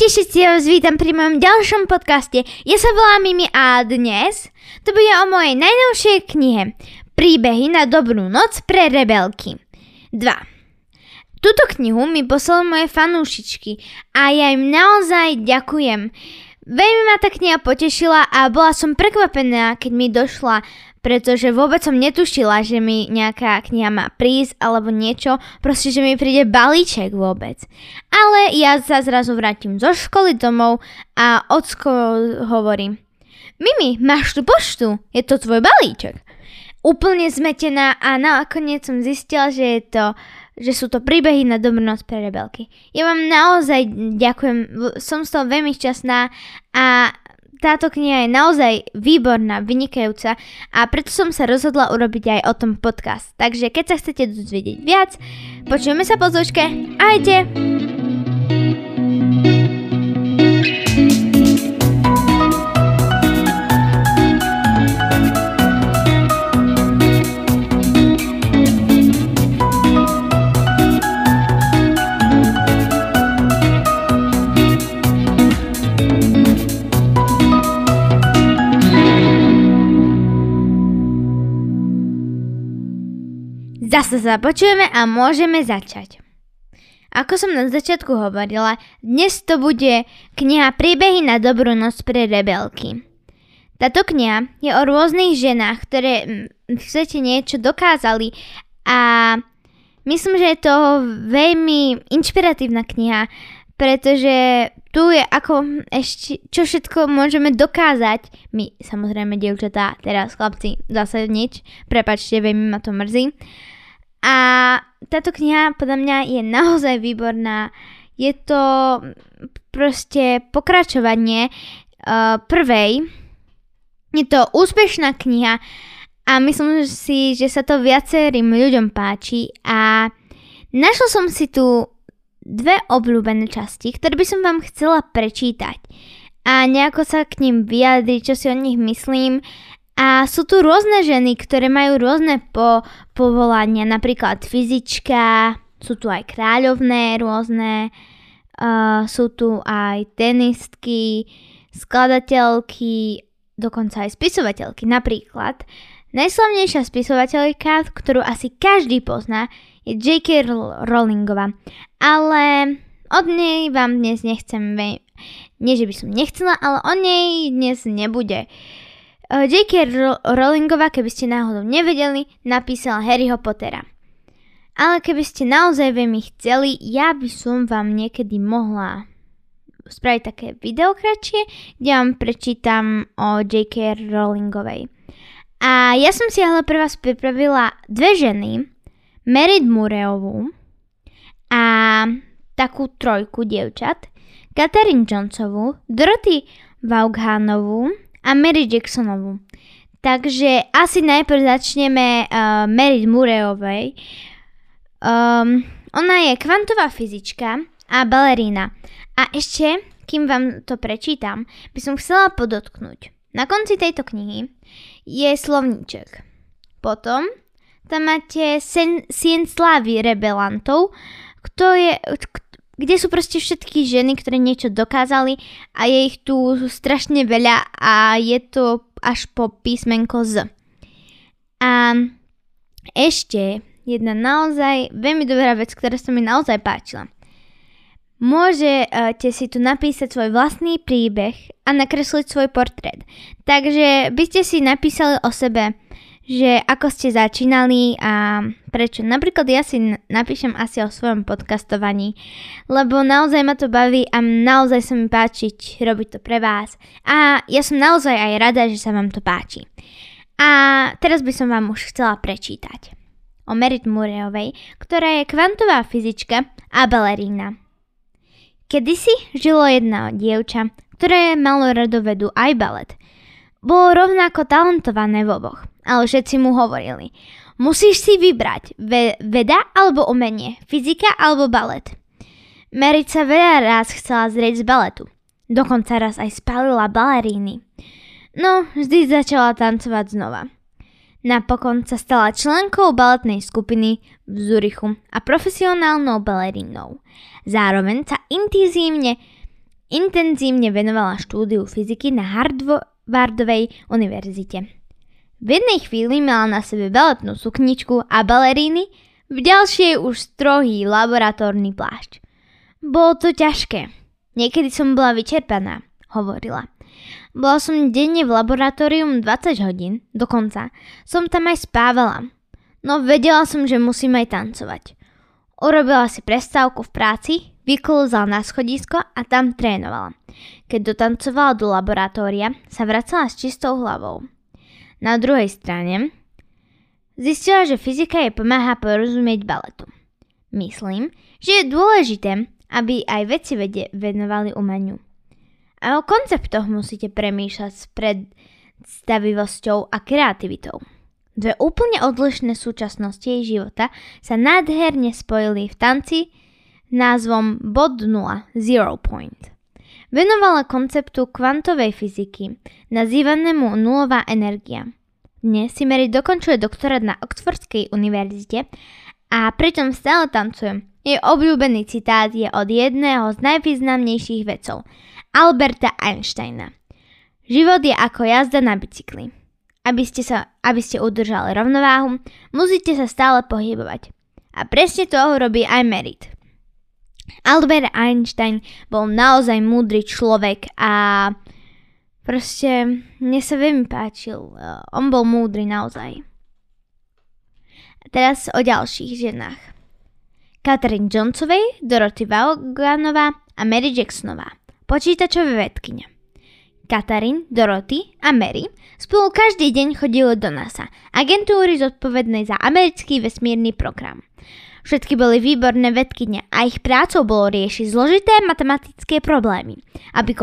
Všetci, ja vás vítam pri mojom ďalšom podcaste. Ja sa volám Mimi a dnes to bude o mojej najnovšej knihe Príbehy na dobrú noc pre rebelky. 2. Túto knihu mi poslali moje fanúšičky a ja im naozaj ďakujem. Veľmi ma tá kniha potešila a bola som prekvapená, keď mi došla pretože vôbec som netušila, že mi nejaká kniha má prísť alebo niečo, proste, že mi príde balíček vôbec. Ale ja sa zrazu vrátim zo školy domov a ocko hovorí, Mimi, máš tu poštu, je to tvoj balíček. Úplne zmetená a nakoniec som zistila, že je to že sú to príbehy na dobrú noc pre rebelky. Ja vám naozaj ďakujem, som z toho veľmi šťastná a táto kniha je naozaj výborná, vynikajúca a preto som sa rozhodla urobiť aj o tom podcast. Takže keď sa chcete dozvedieť viac, počujeme sa po zložke. Ajde! Zase sa počujeme a môžeme začať. Ako som na začiatku hovorila, dnes to bude kniha Príbehy na dobrú noc pre rebelky. Táto kniha je o rôznych ženách, ktoré v svete niečo dokázali a myslím, že je to veľmi inšpiratívna kniha, pretože tu je ako ešte, čo všetko môžeme dokázať. My, samozrejme, dievčatá, teraz chlapci, zase nič, prepačte, veľmi ma to mrzí. A táto kniha podľa mňa je naozaj výborná. Je to proste pokračovanie uh, prvej. Je to úspešná kniha a myslím si, že sa to viacerým ľuďom páči a našla som si tu dve obľúbené časti, ktoré by som vám chcela prečítať a nejako sa k ním vyjadriť, čo si o nich myslím a sú tu rôzne ženy, ktoré majú rôzne po, povolania, napríklad fyzička, sú tu aj kráľovné rôzne, uh, sú tu aj tenistky, skladateľky, dokonca aj spisovateľky. Napríklad najslavnejšia spisovateľka, ktorú asi každý pozná, je J.K. Rowlingová. Ale od nej vám dnes nechcem, nie že by som nechcela, ale o nej dnes nebude. Uh, J.K. Rowlingová, keby ste náhodou nevedeli, napísala Harryho Pottera. Ale keby ste naozaj veľmi chceli, ja by som vám niekedy mohla spraviť také video kratšie, kde vám prečítam o J.K. Rowlingovej. A ja som si ale pre vás pripravila dve ženy, Merit Mureovú a takú trojku dievčat, Katarín Jonesovú, Dorothy Vaughanovú a Mary Jacksonovú. Takže asi najprv začneme uh, Mary Mureovej. Um, ona je kvantová fyzička a balerína. A ešte, kým vám to prečítam, by som chcela podotknúť. Na konci tejto knihy je slovníček. Potom tam máte sen, sien slávy rebelantov, kto je, kde sú proste všetky ženy, ktoré niečo dokázali a je ich tu strašne veľa a je to až po písmenko Z. A ešte jedna naozaj veľmi dobrá vec, ktorá sa mi naozaj páčila. Môžete si tu napísať svoj vlastný príbeh a nakresliť svoj portrét. Takže by ste si napísali o sebe že ako ste začínali a prečo. Napríklad ja si napíšem asi o svojom podcastovaní, lebo naozaj ma to baví a naozaj sa mi páčiť robiť to pre vás. A ja som naozaj aj rada, že sa vám to páči. A teraz by som vám už chcela prečítať o Merit Mureovej, ktorá je kvantová fyzička a balerína. Kedysi žilo jedno dievča, ktoré malo radovedu aj balet. Bolo rovnako talentované v oboch ale všetci mu hovorili. Musíš si vybrať ve- veda alebo umenie, fyzika alebo balet. Merit veľa raz chcela zrieť z baletu. Dokonca raz aj spalila baleríny. No, vždy začala tancovať znova. Napokon sa stala členkou baletnej skupiny v Zurichu a profesionálnou balerínou. Zároveň sa intenzívne, intenzívne venovala štúdiu fyziky na Harvardovej univerzite. V jednej chvíli mala na sebe baletnú sukničku a baleríny, v ďalšej už strohý laboratórny plášť. Bolo to ťažké. Niekedy som bola vyčerpaná, hovorila. Bola som denne v laboratórium 20 hodín, dokonca. Som tam aj spávala. No vedela som, že musím aj tancovať. Urobila si prestávku v práci, vyklúzala na schodisko a tam trénovala. Keď dotancovala do laboratória, sa vracala s čistou hlavou. Na druhej strane zistila, že fyzika jej pomáha porozumieť baletu. Myslím, že je dôležité, aby aj veci vede venovali umeniu. A o konceptoch musíte premýšľať s predstavivosťou a kreativitou. Dve úplne odlišné súčasnosti jej života sa nádherne spojili v tanci názvom Bod 0, Zero Point. Venovala konceptu kvantovej fyziky, nazývanému nulová energia. Dnes si Mary dokončuje doktorát na Oxfordskej univerzite a pritom stále tancuje. Jej obľúbený citát je od jedného z najvýznamnejších vedcov, Alberta Einsteina. Život je ako jazda na bicykli. Aby ste, sa, aby ste udržali rovnováhu, musíte sa stále pohybovať. A presne to robí aj Merit. Albert Einstein bol naozaj múdry človek a proste mne sa veľmi páčil. On bol múdry naozaj. A teraz o ďalších ženách. Katrin Johnsonovej, Dorothy Vaughanová a Mary Jacksonová, počítačové vedkyne. Katarín, Dorothy a Mary spolu každý deň chodili do NASA, agentúry zodpovednej za americký vesmírny program. Všetky boli výborné vedkyne a ich prácou bolo riešiť zložité matematické problémy, aby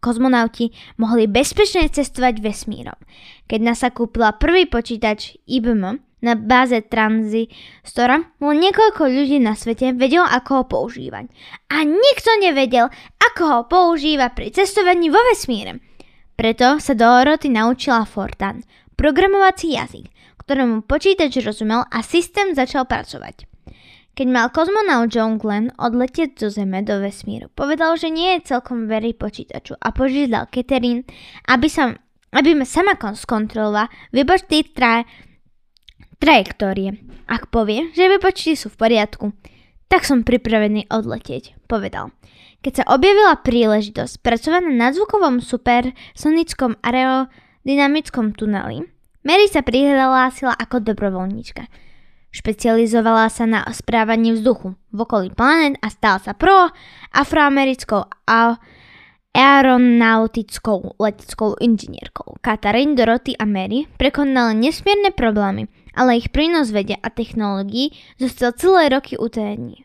kozmonauti mohli bezpečne cestovať vesmírom. Keď NASA kúpila prvý počítač IBM, na báze tranzistora, len niekoľko ľudí na svete vedelo, ako ho používať. A nikto nevedel, ako ho používa pri cestovaní vo vesmíre. Preto sa Dorothy naučila Fortan, programovací jazyk, ktorému počítač rozumel a systém začal pracovať. Keď mal kozmonaut John Glenn odletieť zo Zeme do vesmíru, povedal, že nie je celkom verí počítaču a požiadal Catherine, aby, sa, aby ma sama skontrolovala vypočty tra, trajektórie. Ak povie, že vypočty sú v poriadku, tak som pripravený odletieť, povedal. Keď sa objavila príležitosť pracovať na nadzvukovom supersonickom aerodynamickom tuneli, Mary sa prihlásila ako dobrovoľníčka. Špecializovala sa na správanie vzduchu v okolí planét a stala sa pro afroamerickou a aeronautickou leteckou inžinierkou. Katarín, Dorothy a Mary prekonali nesmierne problémy ale ich prínos vede a technológií zostal celé roky utajený.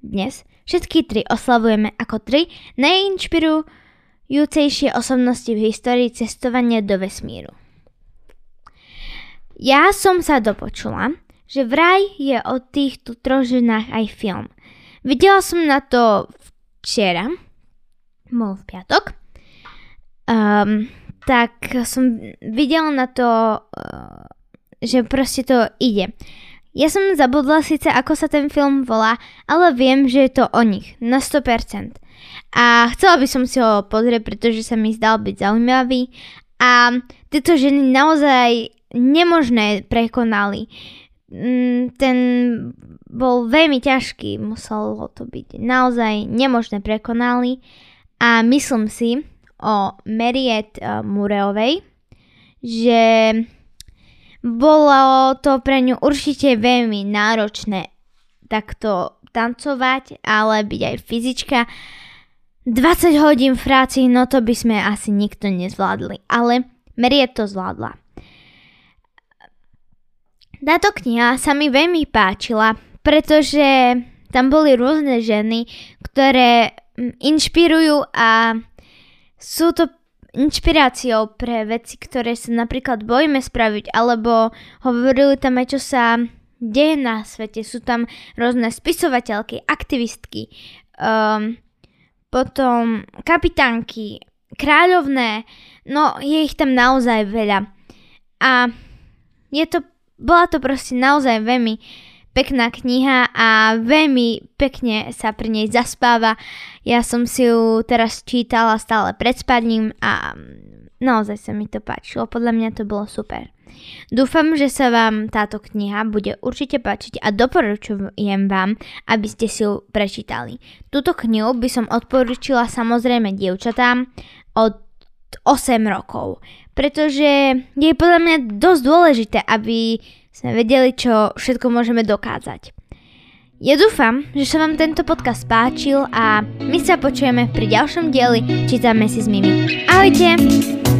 Dnes všetky tri oslavujeme ako tri najinšpirujúcejšie osobnosti v histórii cestovania do vesmíru. Ja som sa dopočula, že vraj je o týchto troch ženách aj film. Videla som na to včera, bol v piatok, um, tak som videla na to uh, že proste to ide. Ja som zabudla síce, ako sa ten film volá, ale viem, že je to o nich, na 100%. A chcela by som si ho pozrieť, pretože sa mi zdal byť zaujímavý. A tieto ženy naozaj nemožné prekonali. Mm, ten bol veľmi ťažký, muselo to byť naozaj nemožné prekonali. A myslím si o Mariette uh, Mureovej, že bolo to pre ňu určite veľmi náročné takto tancovať, ale byť aj fyzička. 20 hodín v práci, no to by sme asi nikto nezvládli, ale Marie to zvládla. Táto kniha sa mi veľmi páčila, pretože tam boli rôzne ženy, ktoré inšpirujú a sú to inšpiráciou pre veci, ktoré sa napríklad bojíme spraviť, alebo hovorili tam aj, čo sa deje na svete. Sú tam rôzne spisovateľky, aktivistky, um, potom kapitánky, kráľovné, no je ich tam naozaj veľa. A je to, bola to proste naozaj veľmi pekná kniha a veľmi pekne sa pri nej zaspáva. Ja som si ju teraz čítala stále pred spaním a naozaj sa mi to páčilo. Podľa mňa to bolo super. Dúfam, že sa vám táto kniha bude určite páčiť a doporučujem vám, aby ste si ju prečítali. Túto knihu by som odporúčila samozrejme dievčatám od 8 rokov, pretože je podľa mňa dosť dôležité, aby sme vedeli, čo všetko môžeme dokázať. Ja dúfam, že sa vám tento podcast páčil a my sa počujeme pri ďalšom dieli Čítame si s Mimi. Ahojte!